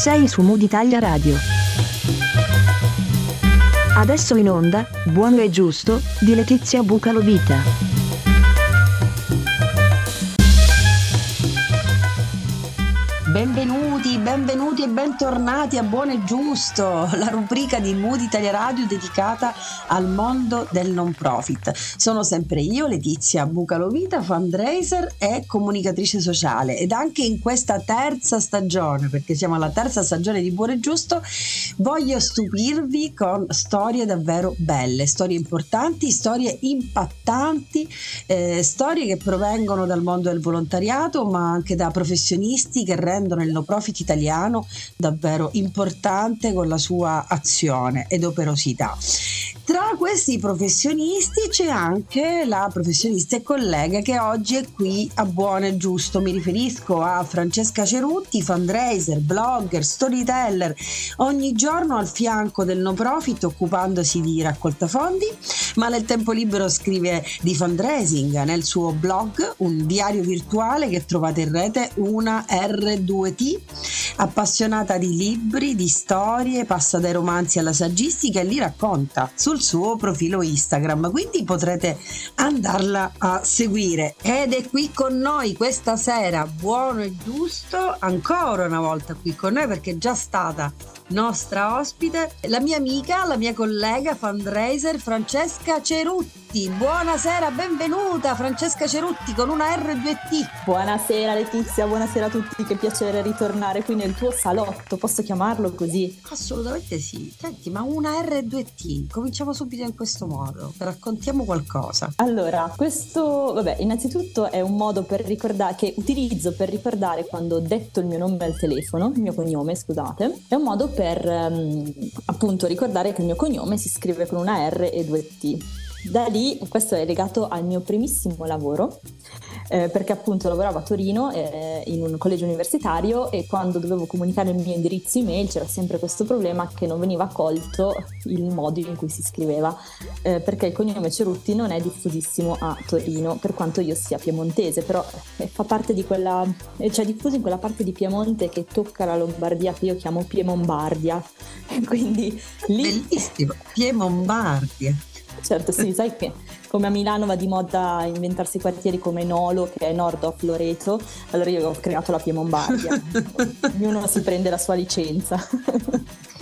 Sei su Mood Italia Radio. Adesso in onda, Buono e Giusto, di Letizia Bucalovita. Benvenuti, benvenuti e bentornati a Buono e Giusto, la rubrica di Mood Italia Radio dedicata al mondo del non profit. Sono sempre io, Letizia Bucalovita, fundraiser e comunicatrice sociale ed anche in questa terza stagione, perché siamo alla terza stagione di Buono e Giusto, voglio stupirvi con storie davvero belle, storie importanti, storie impattanti, eh, storie che provengono dal mondo del volontariato ma anche da professionisti che rendono rendono il no profit italiano davvero importante con la sua azione ed operosità. Tra questi professionisti c'è anche la professionista e collega che oggi è qui a buono e giusto. Mi riferisco a Francesca Cerutti, fundraiser, blogger, storyteller, ogni giorno al fianco del no profit occupandosi di raccolta fondi, ma nel tempo libero scrive di fundraising nel suo blog, un diario virtuale che trovate in rete, una R2T, appassionata di libri, di storie, passa dai romanzi alla saggistica e li racconta sul suo profilo Instagram, quindi potrete andarla a seguire. Ed è qui con noi questa sera, buono e giusto, ancora una volta qui con noi perché è già stata nostra ospite, la mia amica, la mia collega fundraiser Francesca Cerutti. Buonasera, benvenuta Francesca Cerutti con una R2T. Buonasera Letizia, buonasera a tutti, che piacere ritornare qui nel tuo salotto, posso chiamarlo così? Assolutamente sì. Senti, ma una R2T, cominciamo subito in questo modo, raccontiamo qualcosa. Allora, questo, vabbè, innanzitutto è un modo per ricordare, che utilizzo per ricordare quando ho detto il mio nome al telefono, il mio cognome, scusate, è un modo per per um, appunto ricordare che il mio cognome si scrive con una R e due T. Da lì questo è legato al mio primissimo lavoro, eh, perché appunto lavoravo a Torino eh, in un collegio universitario e quando dovevo comunicare il mio indirizzo email c'era sempre questo problema che non veniva colto il modo in cui si scriveva, eh, perché il cognome Cerutti non è diffusissimo a Torino, per quanto io sia piemontese, però eh, fa parte di quella, eh, cioè diffuso in quella parte di Piemonte che tocca la Lombardia che io chiamo Piemombardia. Quindi lì... Bellissimo, Piemombardia. Certo, sì, sai che come a Milano va di moda inventarsi quartieri come Nolo, che è nord of Loreto, allora io ho creato la Piemombardia. Ognuno si prende la sua licenza.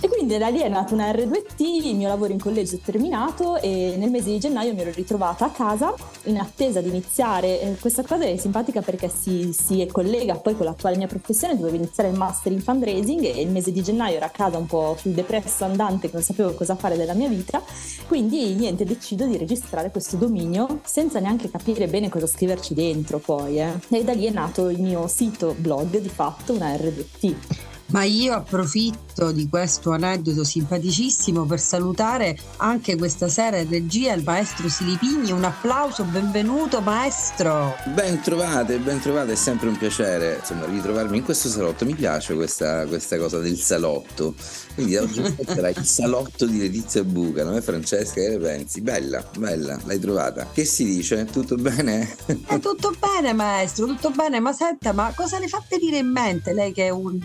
E quindi da lì è nata una R2T, il mio lavoro in collegio è terminato e nel mese di gennaio mi ero ritrovata a casa in attesa di iniziare. Questa cosa è simpatica perché si, si collega poi con l'attuale mia professione, dovevo iniziare il master in fundraising e il mese di gennaio ero a casa un po' sul depresso andante, non sapevo cosa fare della mia vita, quindi niente, decido di registrare questo dominio senza neanche capire bene cosa scriverci dentro poi. Eh. E da lì è nato il mio sito blog di fatto, una R2T. Ma io approfitto di questo aneddoto simpaticissimo per salutare anche questa sera in regia il maestro Silipigni. Un applauso, benvenuto maestro. Ben trovate, ben trovate, è sempre un piacere insomma, ritrovarmi in questo salotto. Mi piace questa, questa cosa del salotto. Quindi da oggi sarà il salotto di Letizia Buca, non è Francesca? Che ne pensi? Bella, bella, l'hai trovata. Che si dice? Tutto bene? È tutto bene maestro, tutto bene, ma senta, ma cosa le fa venire in mente lei che è un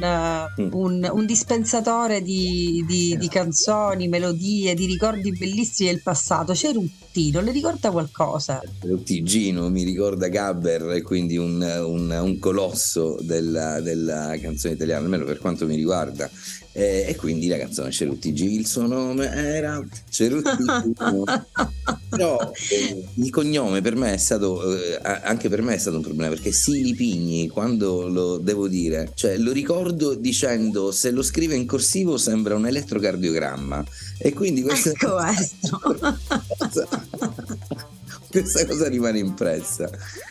Mm. un, un, dispensatore di, di, di, canzoni, melodie, di ricordi bellissimi del passato. Cerutti, non le ricorda qualcosa? Cerutti, Gino mi ricorda Gabber quindi un, un, un colosso della, della, canzone italiana, almeno per quanto mi riguarda. Eh, e quindi la canzone Cerutti G, il suo nome era Cerutti però eh, il cognome per me è stato eh, anche per me è stato un problema perché Sili Pigni quando lo devo dire. Cioè lo ricordo dicendo se lo scrive in corsivo sembra un elettrocardiogramma. E quindi questo ecco questa cosa rimane impressa.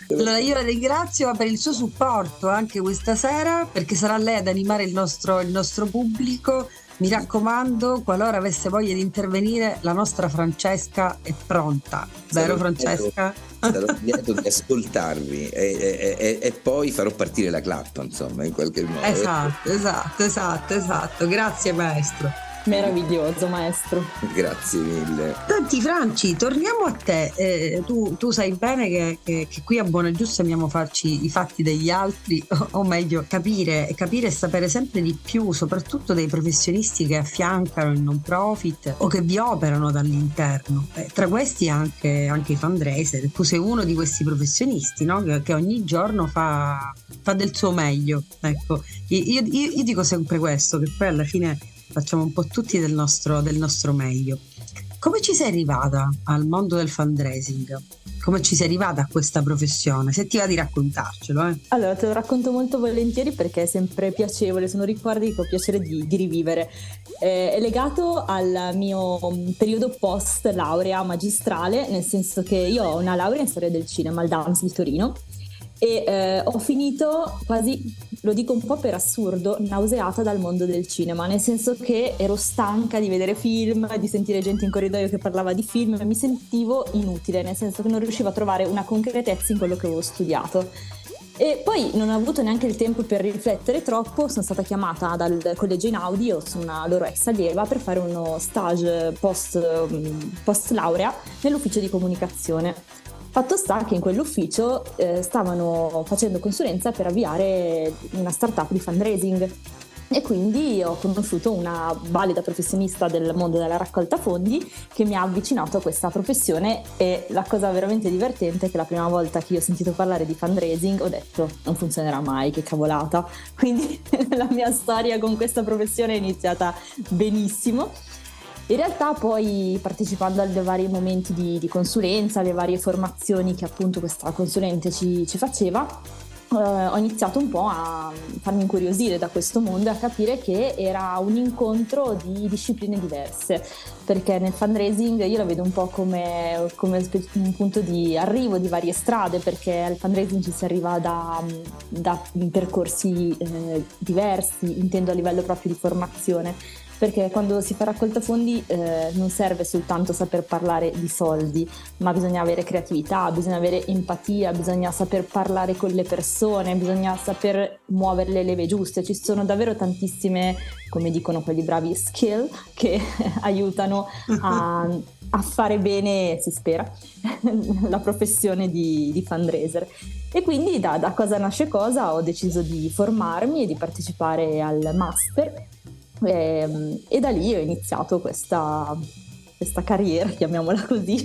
Allora io la ringrazio per il suo supporto anche questa sera perché sarà lei ad animare il nostro, il nostro pubblico. Mi raccomando, qualora avesse voglia di intervenire, la nostra Francesca è pronta, vero Francesca? Sarò lieto di ascoltarvi e, e, e, poi farò partire la clap, insomma, in qualche modo. Esatto, esatto, esatto, esatto. Grazie maestro. Meraviglioso maestro. Grazie mille. Senti Franci, torniamo a te. Eh, tu, tu, sai bene che, che, che, qui a Buona Giusta amiamo farci i fatti degli altri, o, o meglio capire, capire e sapere sempre di più, soprattutto dei professionisti che affiancano il non profit o che vi operano dall'interno. Eh, tra questi anche, anche i fundraiser. Tu sei uno di questi professionisti no? che, che, ogni giorno fa, fa, del suo meglio. Ecco, io, io, io dico sempre questo, che poi alla fine facciamo un po' tutti del nostro, del nostro meglio. Come ci sei arrivata al mondo del fundraising? Come ci sei arrivata a questa professione? Se ti va di raccontarcelo. Eh. Allora, te lo racconto molto volentieri perché è sempre piacevole, sono ricordi che ho piacere di, di rivivere. Eh, è legato al mio periodo post laurea magistrale, nel senso che io ho una laurea in storia del cinema al Dance di Torino e eh, ho finito quasi, lo dico un po' per assurdo, nauseata dal mondo del cinema, nel senso che ero stanca di vedere film, di sentire gente in corridoio che parlava di film, mi sentivo inutile, nel senso che non riuscivo a trovare una concretezza in quello che avevo studiato. E poi non ho avuto neanche il tempo per riflettere troppo, sono stata chiamata dal collegio in audio su una loro ex allieva per fare uno stage post, post laurea nell'ufficio di comunicazione. Fatto sta che in quell'ufficio eh, stavano facendo consulenza per avviare una startup di fundraising e quindi ho conosciuto una valida professionista del mondo della raccolta fondi che mi ha avvicinato a questa professione e la cosa veramente divertente è che la prima volta che io ho sentito parlare di fundraising ho detto non funzionerà mai, che cavolata. Quindi la mia storia con questa professione è iniziata benissimo in realtà poi partecipando ai vari momenti di, di consulenza, alle varie formazioni che appunto questa consulente ci, ci faceva, eh, ho iniziato un po' a farmi incuriosire da questo mondo e a capire che era un incontro di discipline diverse, perché nel fundraising io la vedo un po' come, come un punto di arrivo di varie strade, perché al fundraising ci si arriva da, da percorsi eh, diversi, intendo a livello proprio di formazione perché quando si fa raccolta fondi eh, non serve soltanto saper parlare di soldi, ma bisogna avere creatività, bisogna avere empatia, bisogna saper parlare con le persone, bisogna saper muovere le leve giuste. Ci sono davvero tantissime, come dicono quelli bravi, skill che aiutano a, a, fare bene, si spera, la professione di, di fundraiser. E quindi da, da cosa nasce cosa ho deciso di formarmi e di partecipare al master e, ehm, e da lì ho iniziato questa, questa carriera, chiamiamola così,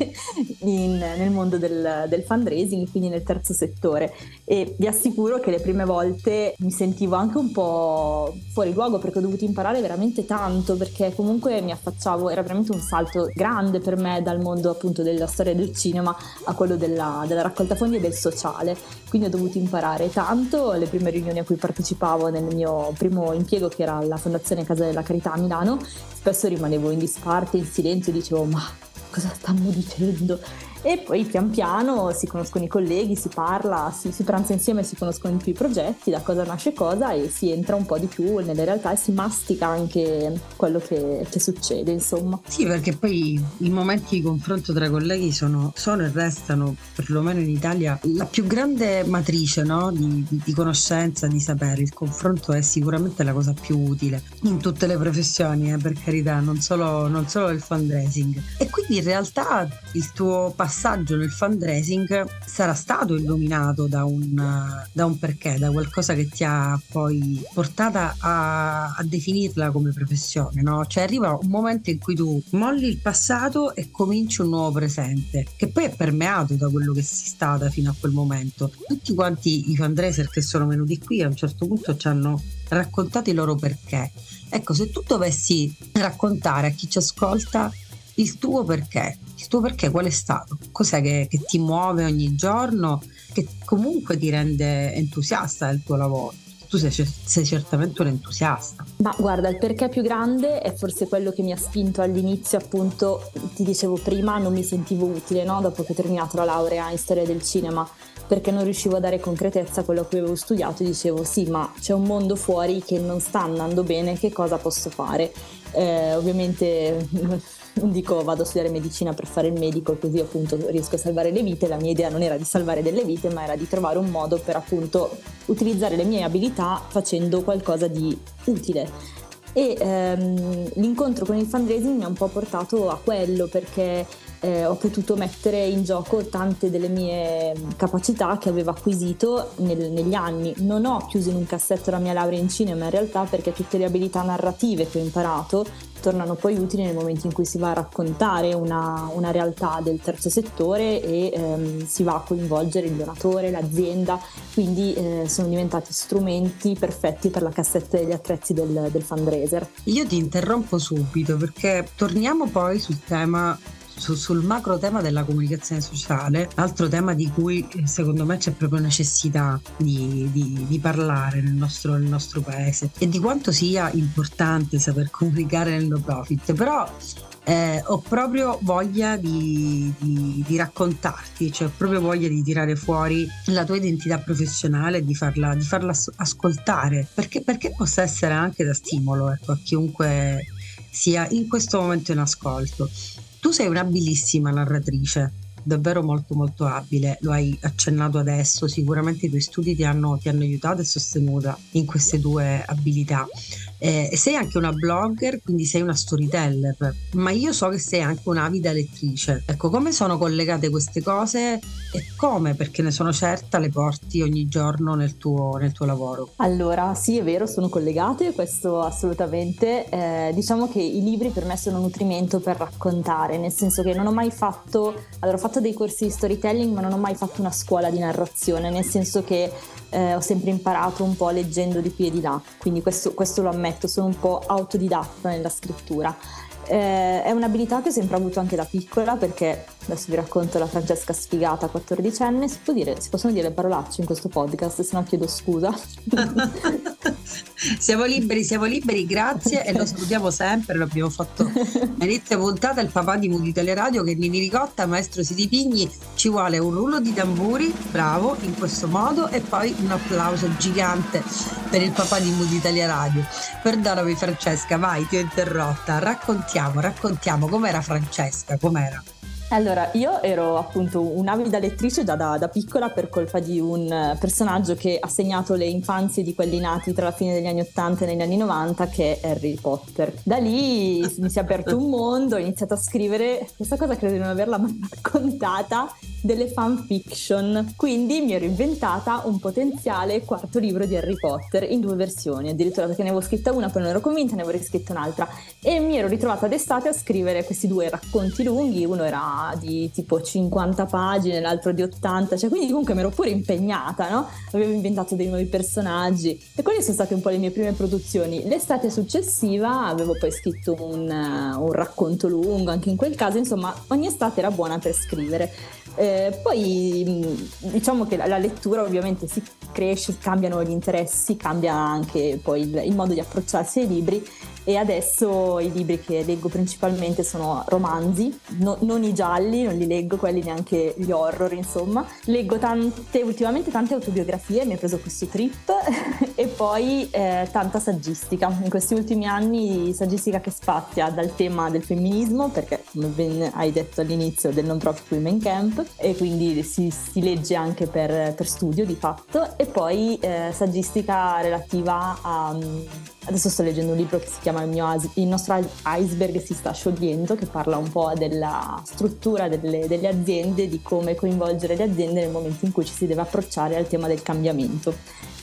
in, nel mondo del, del, fundraising, quindi nel terzo settore. E vi assicuro che le prime volte mi sentivo anche un po' fuori luogo perché ho dovuto imparare veramente tanto, perché comunque mi affacciavo, era veramente un salto grande per me dal mondo appunto della storia del cinema a quello della, della raccolta fondi e del sociale. Quindi ho dovuto imparare tanto. Le prime riunioni a cui partecipavo nel mio primo impiego, che era la Fondazione Casa della Carità a Milano, spesso rimanevo in disparte, in silenzio, dicevo ma cosa stanno dicendo? E poi pian piano si conoscono i colleghi, si parla, si, si, pranza insieme, si conoscono di più i progetti, da cosa nasce cosa e si entra un po' di più nelle realtà e si mastica anche quello che, che succede, insomma. Sì, perché poi i momenti di confronto tra colleghi sono, sono e restano, perlomeno in Italia, la più grande matrice no? di, di, di conoscenza, di sapere. Il confronto è sicuramente la cosa più utile in tutte le professioni, eh, per carità, non solo, non solo il fundraising. E quindi in realtà il tuo passato passaggio nel fundraising sarà stato illuminato da un, da un perché, da qualcosa che ti ha poi portata a, a definirla come professione, no? Cioè arriva un momento in cui tu molli il passato e cominci un nuovo presente, che poi è permeato da quello che sei stata fino a quel momento. Tutti quanti i fundraiser che sono venuti qui a un certo punto ci hanno raccontato i loro perché. Ecco, se tu dovessi raccontare a chi ci ascolta il tuo perché, il tuo perché qual è stato? Cos'è che, che ti muove ogni giorno, che comunque ti rende entusiasta del tuo lavoro? tu sei, sei, certamente un entusiasta. Ma guarda, il perché più grande è forse quello che mi ha spinto all'inizio, appunto, ti dicevo prima, non mi sentivo utile, no? Dopo che ho terminato la laurea in storia del cinema, perché non riuscivo a dare concretezza a quello che avevo studiato, dicevo sì, ma c'è un mondo fuori che non sta andando bene, che cosa posso fare? Eh, ovviamente dico vado a studiare medicina per fare il medico così appunto riesco a salvare le vite, la mia idea non era di salvare delle vite ma era di trovare un modo per appunto utilizzare le mie abilità facendo qualcosa di utile. e ehm, l'incontro con il fundraising mi ha un po' portato a quello perché eh, ho potuto mettere in gioco tante delle mie capacità che avevo acquisito nel, negli anni. Non ho chiuso in un cassetto la mia laurea in cinema in realtà perché tutte le abilità narrative che ho imparato tornano poi utili nel momento in cui si va a raccontare una, una realtà del terzo settore e ehm, si va a coinvolgere il donatore, l'azienda, quindi eh, sono diventati strumenti perfetti per la cassetta degli attrezzi del, del fundraiser. Io ti interrompo subito perché torniamo poi sul tema su, sul macro tema della comunicazione sociale, altro tema di cui eh, secondo me c'è proprio necessità di, di, di parlare nel nostro, nel nostro, paese. E di quanto sia importante saper comunicare nel no profit, però eh, ho proprio voglia di, di, di, raccontarti, cioè ho proprio voglia di tirare fuori la tua identità professionale e di farla, di farla ascoltare, perché, perché possa essere anche da stimolo ecco, a chiunque sia in questo momento in ascolto. Tu sei un'abilissima narratrice, davvero molto molto abile, lo hai accennato adesso, sicuramente i tuoi studi ti hanno, ti hanno aiutato e sostenuta in queste due abilità. Eh, sei anche una blogger, quindi sei una storyteller, ma io so che sei anche un'avida lettrice. Ecco, come sono collegate queste cose e come, perché ne sono certa, le porti ogni giorno nel tuo, nel tuo lavoro? Allora, sì, è vero, sono collegate, questo assolutamente. Eh, diciamo che i libri per me sono nutrimento per raccontare, nel senso che non ho mai fatto, allora ho fatto dei corsi di storytelling, ma non ho mai fatto una scuola di narrazione, nel senso che eh, ho sempre imparato un po' leggendo di qui e di là, quindi questo, questo lo ammetto, sono un po' autodidatta nella scrittura. Eh, è un'abilità che ho sempre avuto anche da piccola perché adesso vi racconto la Francesca sfigata 14enne, si, dire, si possono dire parolacce in questo podcast, se no chiedo scusa. siamo liberi, siamo liberi, grazie e lo salutiamo sempre, l'abbiamo fatto all'inizio puntata il papà di Mood Italia Radio che Nini Ricotta, maestro Siti Pigni, ci vuole un rullo di tamburi, bravo, in questo modo e poi un applauso gigante per il papà di Mood Italia Radio. Perdonami Francesca, vai, ti ho interrotta, raccontiamo, raccontiamo com'era Francesca, com'era? Allora, io ero appunto un'avida lettrice già da, da, piccola per colpa di un eh, personaggio che ha segnato le infanzie di quelli nati tra la fine degli anni 80 e negli anni 90, che è Harry Potter. Da lì mi si è aperto un mondo, ho iniziato a scrivere, questa cosa credo di non averla mai raccontata, delle fanfiction. Quindi mi ero inventata un potenziale quarto libro di Harry Potter in due versioni, addirittura perché ne avevo scritta una, poi non ero convinta, ne avevo riscritta un'altra. E mi ero ritrovata d'estate a scrivere questi due racconti lunghi, uno era di tipo 50 pagine, l'altro di 80, cioè quindi comunque mi ero pure impegnata, no? Avevo inventato dei nuovi personaggi e quelle sono state un po' le mie prime produzioni. L'estate successiva avevo poi scritto un, un racconto lungo, anche in quel caso, insomma, ogni estate era buona per scrivere. Eh, poi diciamo che la, la, lettura ovviamente si cresce, cambiano gli interessi, cambia anche poi il, il modo di approcciarsi ai libri e adesso i libri che leggo principalmente sono romanzi, no, non i gialli, non li leggo, quelli neanche gli horror, insomma. Leggo tante, ultimamente tante autobiografie, mi ha preso questo trip, e poi eh, tanta saggistica. In questi ultimi anni saggistica che spazia dal tema del femminismo, perché come ben hai detto all'inizio del non profit women camp, e quindi si, si legge anche per, per, studio di fatto, e poi eh, saggistica relativa a... Adesso sto leggendo un libro che si chiama il, il, nostro iceberg si sta sciogliendo, che parla un po' della struttura delle, delle, aziende, di come coinvolgere le aziende nel momento in cui ci si deve approcciare al tema del cambiamento.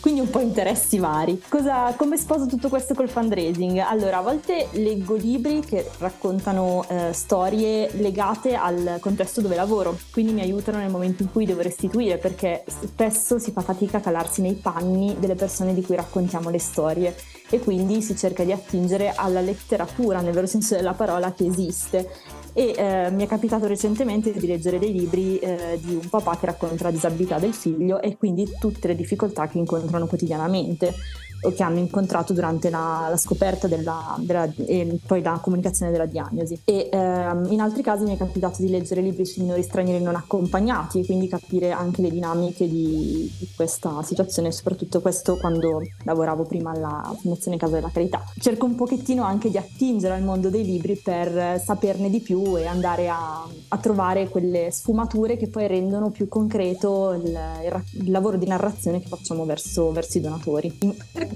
Quindi un po' interessi vari. Cosa, come sposo tutto questo col fundraising? Allora, a volte leggo libri che raccontano eh, storie legate al contesto dove lavoro, quindi mi aiutano nel momento in cui devo restituire, perché spesso si fa fatica a calarsi nei panni delle persone di cui raccontiamo le storie e quindi si cerca di attingere alla letteratura nel vero senso della parola che esiste e eh, mi è capitato recentemente di leggere dei libri eh, di un papà che racconta la disabilità del figlio e quindi tutte le difficoltà che incontrano quotidianamente o che hanno incontrato durante la, la scoperta della, della, e poi la comunicazione della diagnosi. E ehm, in altri casi mi è capitato di leggere libri sui minori stranieri non accompagnati e quindi capire anche le dinamiche di, di questa situazione, soprattutto questo quando lavoravo prima alla Fondazione Casa della Carità. Cerco un pochettino anche di attingere al mondo dei libri per saperne di più e andare a, a trovare quelle sfumature che poi rendono più concreto il, il, il lavoro di narrazione che facciamo verso, verso i donatori.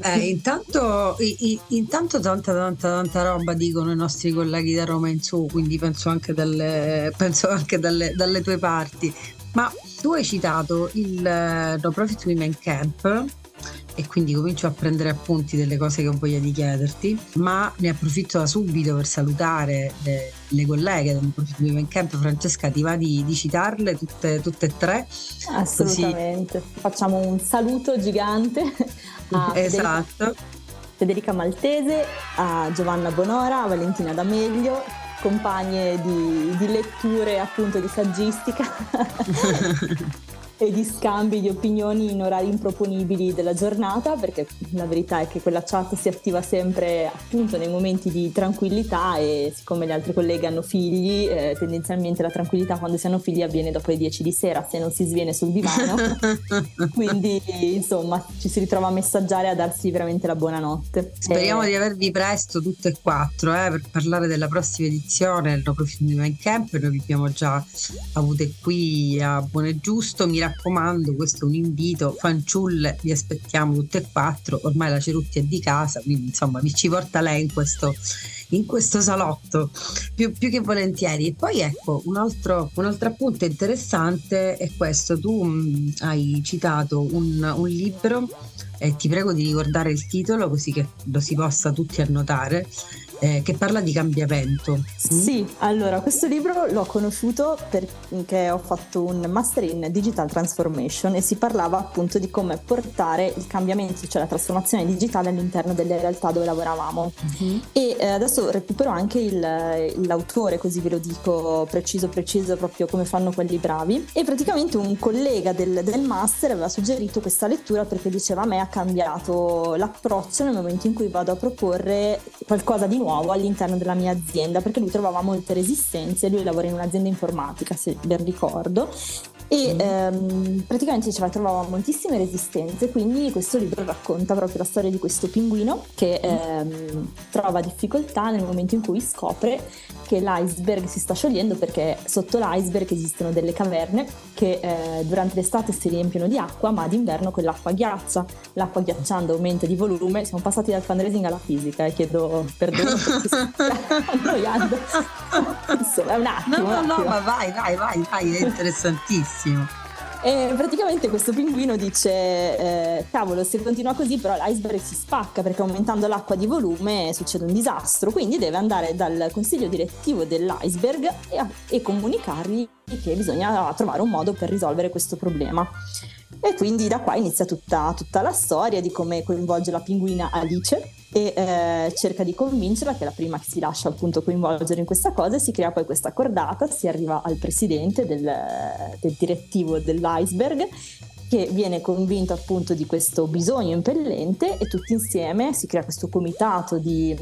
Eh, intanto, i, intanto tanta, tanta, tanta roba dicono i nostri colleghi da Roma in su, quindi penso anche dalle, penso anche dalle, dalle tue parti. Ma tu hai citato il No Profit Women Camp e quindi comincio a prendere appunti delle cose che ho voglia di chiederti, ma ne approfitto da subito per salutare le, le colleghe del Profit Women Camp. Francesca, ti va di, di citarle tutte, tutte, e tre? Assolutamente. Così. Facciamo un saluto gigante a esatto. Federica, Federica Maltese, a Giovanna Bonora, a Valentina D'Ameglio, compagne di, di letture appunto di saggistica e di scambi di opinioni in orari improponibili della giornata, perché la verità è che quella chat si attiva sempre appunto nei momenti di tranquillità e siccome le altre colleghe hanno figli, eh, tendenzialmente la tranquillità quando si hanno figli avviene dopo le 10 di sera, se non si sviene sul divano. Quindi insomma ci si ritrova a messaggiare e a darsi veramente la buonanotte. Speriamo eh, di avervi presto tutte e quattro eh, per parlare della prossima edizione del No Profit Camp. Noi vi abbiamo già avute qui a Buono e Giusto. Mi raccomando, questo è un invito, fanciulle, vi aspettiamo tutte e quattro, ormai la Cerutti è di casa, quindi insomma vi ci porta lei in questo, in questo salotto più, più, che volentieri. E poi ecco, un altro, un altro appunto interessante è questo, tu mh, mm, hai citato un, un libro e ti prego di ricordare il titolo così che lo si possa tutti annotare eh, che parla di cambiamento. Mm? Sì, allora questo libro l'ho conosciuto perché ho fatto un master in digital transformation e si parlava appunto di come portare il cambiamento, cioè la trasformazione digitale all'interno delle realtà dove lavoravamo. Uh-huh. E eh, adesso recupero anche il, l'autore, così ve lo dico preciso preciso proprio come fanno quelli bravi. E praticamente un collega del, del master aveva suggerito questa lettura perché diceva a me ha cambiato l'approccio nel momento in cui vado a proporre qualcosa di nuovo nuovo all'interno della mia azienda perché lui trovava molte resistenze, lui lavora in un'azienda informatica se ben ricordo e mm. ehm, praticamente diceva trovava moltissime resistenze quindi questo libro racconta proprio la storia di questo pinguino che ehm, trova difficoltà nel momento in cui scopre che l'iceberg si sta sciogliendo perché sotto l'iceberg esistono delle caverne che eh, durante l'estate si riempiono di acqua ma d'inverno quell'acqua ghiaccia. L'acqua ghiacciando aumenta di volume. Siamo passati dal fundraising alla fisica e chiedo perdono perché sto annoiando. Insomma è un attimo no no no ma vai vai vai vai è interessantissimo bellissimo. E praticamente questo pinguino dice: eh, Cavolo, se continua così, però l'iceberg si spacca perché aumentando l'acqua di volume succede un disastro. Quindi deve andare dal consiglio direttivo dell'iceberg e, e comunicargli che bisogna trovare un modo per risolvere questo problema. E quindi da qua inizia tutta, tutta la storia di come coinvolge la pinguina Alice e eh, cerca di convincerla che è la prima che si lascia appunto coinvolgere in questa cosa e si crea poi questa cordata, si arriva al presidente del, del direttivo dell'iceberg che viene convinto appunto di questo bisogno impellente e tutti insieme si crea questo comitato di,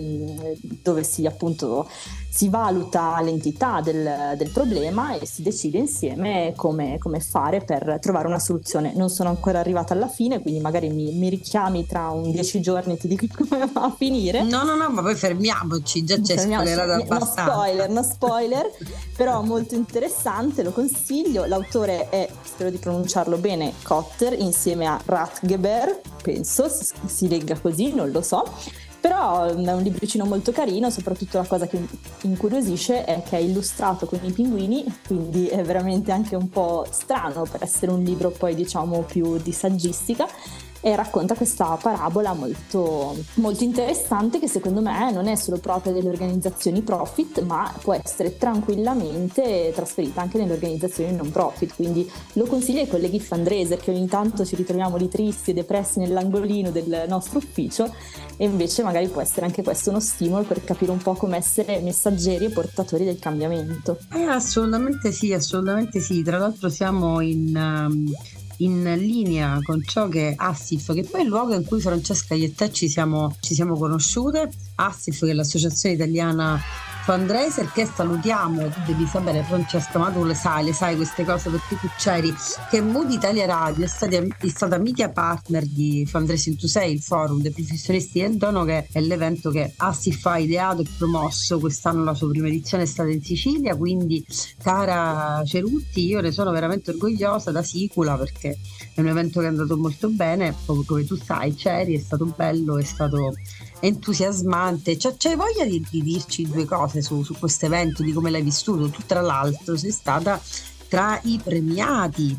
dove si appunto si valuta l'entità del, del problema e si decide insieme come, come, fare per trovare una soluzione. Non sono ancora arrivata alla fine, quindi magari mi, mi richiami tra un dieci giorni e ti dico come va a finire. No, no, no, ma poi fermiamoci, già c'è spoilerato abbastanza. No spoiler, no spoiler, però molto interessante, lo consiglio. L'autore è, spero di pronunciarlo bene, Cotter, insieme a Ratgeber, penso, si, si legga così, non lo so però mm, è un libricino molto carino, soprattutto la cosa che incuriosisce è che è illustrato con i pinguini, quindi è veramente anche un po' strano per essere un libro poi diciamo più di saggistica e racconta questa parabola molto, molto interessante che secondo me non è solo propria delle organizzazioni profit ma può essere tranquillamente trasferita anche nelle organizzazioni non profit quindi lo consiglio ai colleghi fundraiser che ogni tanto ci ritroviamo lì tristi e depressi nell'angolino del nostro ufficio e invece magari può essere anche questo uno stimolo per capire un po' come essere messaggeri e portatori del cambiamento. Eh, assolutamente sì, assolutamente sì. Tra l'altro siamo in, um, in linea con ciò che Assif, che poi è il luogo in cui Francesca e te ci siamo, ci siamo conosciute, Assif che è l'associazione italiana fundraiser che salutiamo, tu devi sapere Francesca, ma tu le sai, le sai queste cose perché tu c'eri, che Mood Italia Radio è stata, è stata media partner di Fundraising to Say, il forum dei professionisti del dono, che è l'evento che Assif ha ideato e promosso, quest'anno la sua prima edizione è stata in Sicilia, quindi cara Cerutti, io ne sono veramente orgogliosa da Sicula perché è un evento che è andato molto bene, come tu sai, c'eri, è stato bello, è stato entusiasmante. Cioè, c'hai voglia di, di, dirci due cose su, su questo evento, di come l'hai vissuto? Tu, tra l'altro, sei stata tra i premiati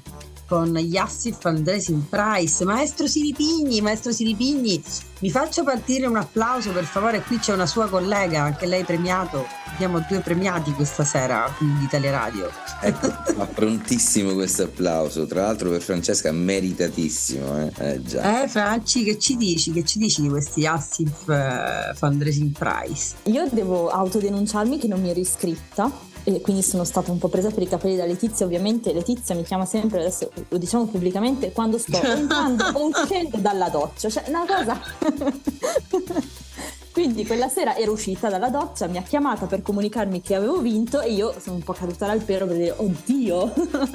con gli Assi Fundraising Prize. Maestro Siripigni, maestro Siripigni, mi faccio partire un applauso per favore. Qui c'è una sua collega, anche lei premiato. Abbiamo due premiati questa sera di Italia Radio. Ecco, ma prontissimo questo applauso. Tra l'altro per Francesca meritatissimo. Eh, eh, già. eh Franci, che ci dici? Che ci dici di questi Assif uh, Fundraising Prize? Io devo autodenunciarmi che non mi ero iscritta e quindi sono stata un po' presa per i capelli da Letizia. Ovviamente Letizia mi chiama sempre, adesso lo diciamo pubblicamente, quando sto entrando o uscendo dalla doccia. Cioè, una cosa... Quindi quella sera ero uscita dalla doccia, mi ha chiamata per comunicarmi che avevo vinto e io sono un po' caduta dal pero per dire oddio,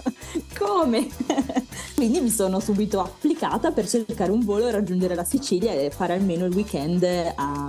come? Quindi mi sono subito applicata per cercare un volo e raggiungere la Sicilia e fare almeno il weekend a,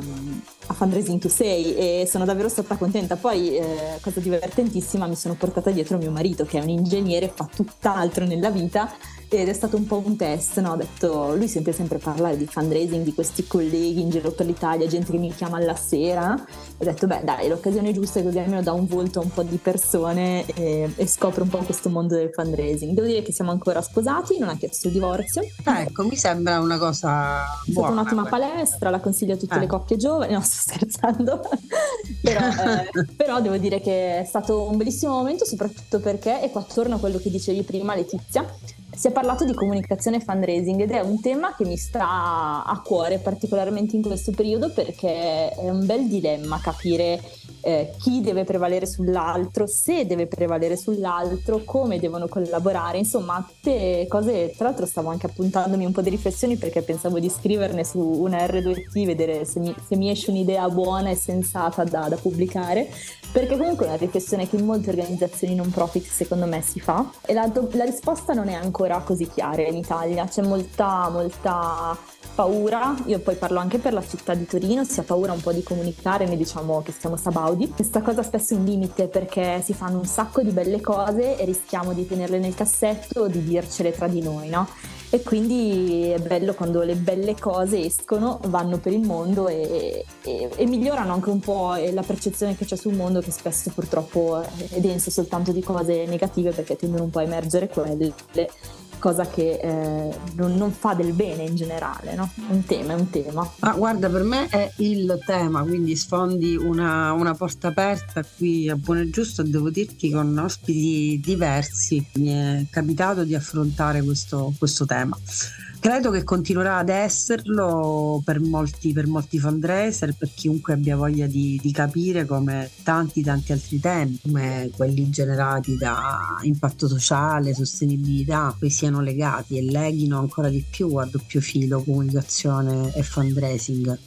a Fundraising to Say e sono davvero stata contenta. Poi, eh, cosa divertentissima, mi sono portata dietro mio marito che è un ingegnere, fa tutt'altro nella vita ed è stato un po' un test, no? Ho detto, lui sente sempre parlare di fundraising, di questi colleghi in giro per l'Italia, gente che mi chiama alla sera. Ho detto, beh dai, l'occasione giusta è così almeno dà un volto a un po' di persone e, e scopre un po' questo mondo del fundraising. Devo dire che siamo ancora sposati, non ha chiesto il divorzio. Ah, ecco, mi sembra una cosa È stata un'ottima quella. palestra, la consiglio a tutte eh. le coppie giovani, no sto scherzando, però, eh, però devo dire che è stato un bellissimo momento soprattutto perché, e qua torno a quello che dicevi prima Letizia, si è parlato di comunicazione e fundraising ed è un tema che mi sta a cuore particolarmente in questo periodo perché è un bel dilemma capire eh, chi deve prevalere sull'altro, se deve prevalere sull'altro, come devono collaborare, insomma, tutte cose, tra l'altro stavo anche appuntandomi un po' di riflessioni perché pensavo di scriverne su una R2T, vedere se mi, se mi esce un'idea buona e sensata da, da pubblicare, perché comunque è una riflessione che in molte organizzazioni non profit secondo me si fa. E la, la risposta non è ancora così chiara in Italia, c'è molta, molta paura, io poi parlo anche per la città di Torino, si ha paura un po' di comunicare, noi diciamo che siamo sabaudi. Questa cosa spesso è un limite perché si fanno un sacco di belle cose e rischiamo di tenerle nel cassetto o di dircele tra di noi, no? E quindi è bello quando le belle cose escono, vanno per il mondo e, e, e migliorano anche un po' la percezione che c'è sul mondo che spesso purtroppo è denso soltanto di cose negative perché tendono un po' a emergere quelle cosa che eh, non, non, fa del bene in generale, no? Un tema, è un tema. Ah, guarda, per me è il tema, quindi sfondi una, una porta aperta qui a Buono e Giusto devo dirti con ospiti diversi. Mi è capitato di affrontare questo, questo tema. Credo che continuerà ad esserlo per molti, per molti fundraiser, per chiunque abbia voglia di, di, capire come tanti tanti altri temi, come quelli generati da impatto sociale, sostenibilità, poi siano legati e leghino ancora di più a doppio filo comunicazione e fundraising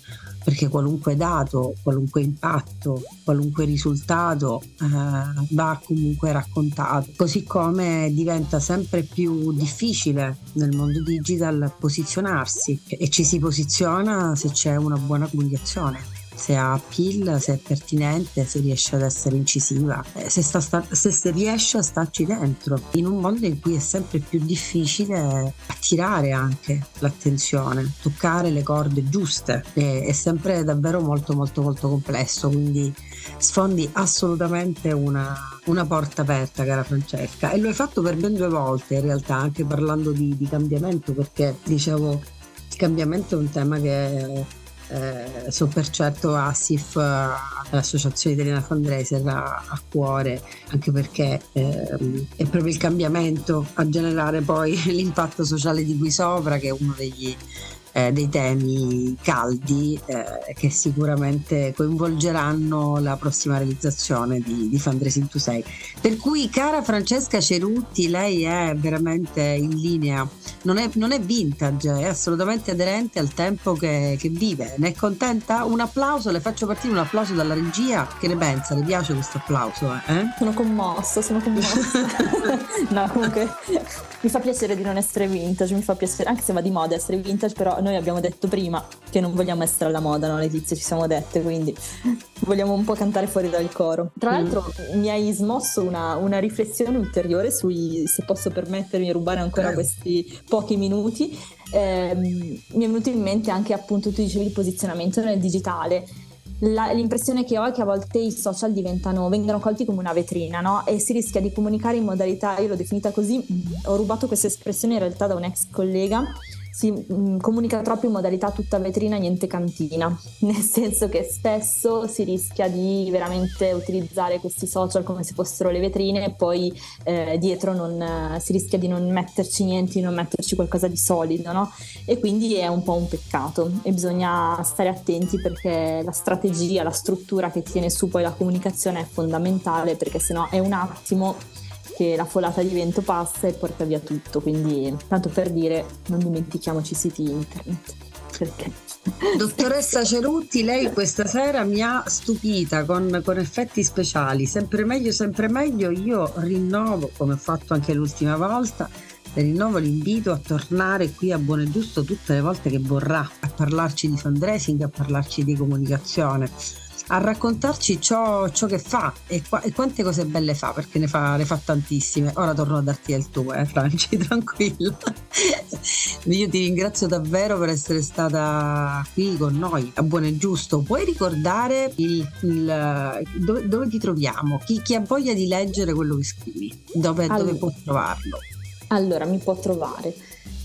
perché qualunque dato, qualunque impatto, qualunque risultato eh, va comunque raccontato, così come diventa sempre più difficile nel mondo digital posizionarsi e ci si posiziona se c'è una buona comunicazione se ha appeal, se è pertinente, se riesce ad essere incisiva, eh, se, sta, sta, se, se, riesce a starci dentro, in un mondo in cui è sempre più difficile attirare anche l'attenzione, toccare le corde giuste, è, è sempre davvero molto molto molto complesso, quindi sfondi assolutamente una, una, porta aperta, cara Francesca, e lo hai fatto per ben due volte in realtà, anche parlando di, di cambiamento, perché dicevo il cambiamento è un tema che eh, so per certo Asif, l'Associazione Italiana Fundraiser, ha a cuore, anche perché eh, è proprio il cambiamento a generare poi l'impatto sociale di qui sopra, che è uno degli eh, dei temi caldi eh, che sicuramente coinvolgeranno la prossima realizzazione di, di Fundraising to Say. Per cui, cara Francesca Cerutti, lei è veramente in linea, non è, non è vintage, è assolutamente aderente al tempo che, che, vive. Ne è contenta? Un applauso, le faccio partire un applauso dalla regia. Che ne pensa? Le piace questo applauso? Eh? Sono commossa, sono commossa. no, comunque mi fa piacere di non essere vintage, mi fa piacere, anche se va di moda essere vintage, però noi abbiamo detto prima che non vogliamo essere alla moda, no Letizia, ci siamo dette, quindi vogliamo un po' cantare fuori dal coro. Tra mm. l'altro mm. mi hai smosso una, una, riflessione ulteriore sui, se posso permettermi di rubare ancora eh. questi pochi minuti, eh, mi è venuto in mente anche appunto, tu dicevi il posizionamento nel digitale la, l'impressione che ho è che a volte i social diventano, vengono colti come una vetrina, no? E si rischia di comunicare in modalità, io l'ho definita così, ho rubato questa espressione in realtà da un ex collega si mh, mm, comunica troppo in modalità tutta vetrina, niente cantina, nel senso che spesso si rischia di veramente utilizzare questi social come se fossero le vetrine e poi eh, dietro non, eh, si rischia di non metterci niente, di non metterci qualcosa di solido, no? E quindi è un po' un peccato e bisogna stare attenti perché la strategia, la struttura che tiene su poi la comunicazione è fondamentale perché sennò è un attimo che la folata di vento passa e porta via tutto, quindi tanto per dire non dimentichiamoci i siti internet. Perché? Dottoressa Cerutti, lei questa sera mi ha stupita con, con, effetti speciali, sempre meglio, sempre meglio. Io rinnovo, come ho fatto anche l'ultima volta, rinnovo l'invito a tornare qui a Buono e Giusto tutte le volte che vorrà a parlarci di fundraising, a parlarci di comunicazione a raccontarci ciò, ciò che fa e, qua, e, quante cose belle fa, perché ne fa, ne fa tantissime. Ora torno a darti il tuo, eh, Franci, tranquilla. Io ti ringrazio davvero per essere stata qui con noi a Buono e Giusto. Puoi ricordare il, il, dove, dove, ti troviamo? Chi, chi, ha voglia di leggere quello che scrivi? Dove, allora, dove può trovarlo? Allora, mi può trovare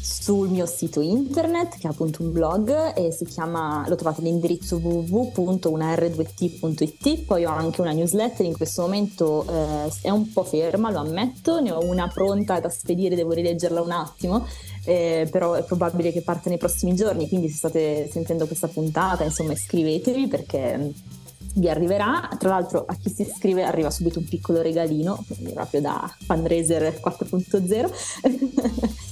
sul mio sito internet che è appunto un blog e si chiama, lo trovate all'indirizzo www.unr2t.it poi ho anche una newsletter in questo momento eh, è un po' ferma lo ammetto ne ho una pronta da spedire devo rileggerla un attimo eh, però è probabile che parte nei prossimi giorni quindi se state sentendo questa puntata insomma iscrivetevi perché vi arriverà. Tra l'altro a chi si iscrive arriva subito un piccolo regalino, quindi proprio da fundraiser 4.0.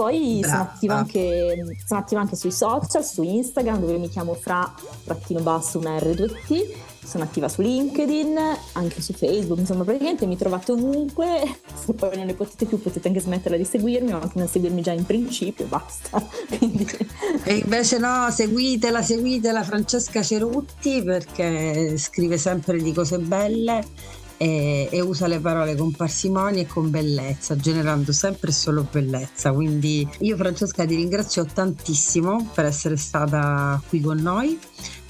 Poi sono attiva, anche, sono attiva, anche, sui social, su Instagram dove mi chiamo fra trattino basso una R2T, sono attiva su LinkedIn, anche su Facebook, insomma praticamente mi trovate ovunque, se poi non ne potete più potete anche smetterla di seguirmi o anche non seguirmi già in principio, basta. Quindi... E invece no, seguitela, seguitela Francesca Cerutti perché scrive sempre di cose belle e, e, usa le parole con parsimonia e con bellezza, generando sempre solo bellezza. Quindi io Francesca ti ringrazio tantissimo per essere stata qui con noi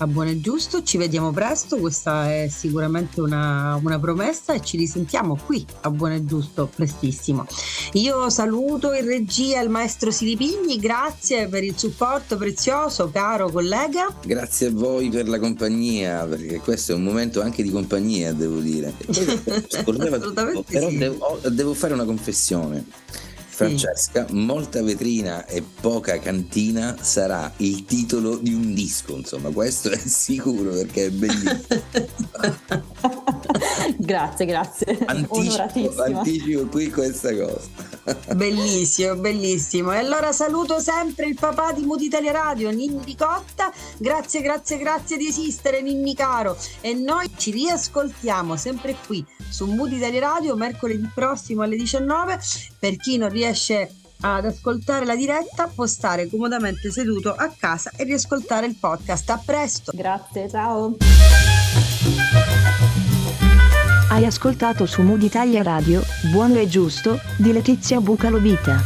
a Buono e Giusto. Ci vediamo presto, questa è sicuramente una, una promessa e ci risentiamo qui a Buono e Giusto prestissimo. Io saluto in regia il maestro Silipigni, grazie per il supporto prezioso, caro collega. Grazie a voi per la compagnia, perché questo è un momento anche di compagnia, devo dire. Assolutamente però sì. devo, devo fare una confessione. Francesca, molta vetrina e poca cantina sarà il titolo di un disco, insomma, questo è sicuro perché è bellissimo. grazie, grazie. Anticipo, anticipo qui questa cosa. Bellissimo, bellissimo. E allora saluto sempre il papà di Mood Italia Radio, Ninni Ricotta. Grazie, grazie, grazie di esistere, Ninni caro. E noi ci riascoltiamo sempre qui su Mood Italia Radio mercoledì prossimo alle 19. Per chi non riesce ad ascoltare la diretta può stare comodamente seduto a casa e riascoltare il podcast. A presto. Grazie, ciao. Hai ascoltato su Mood Italia Radio, Buono e Giusto, di Letizia Bucalovita.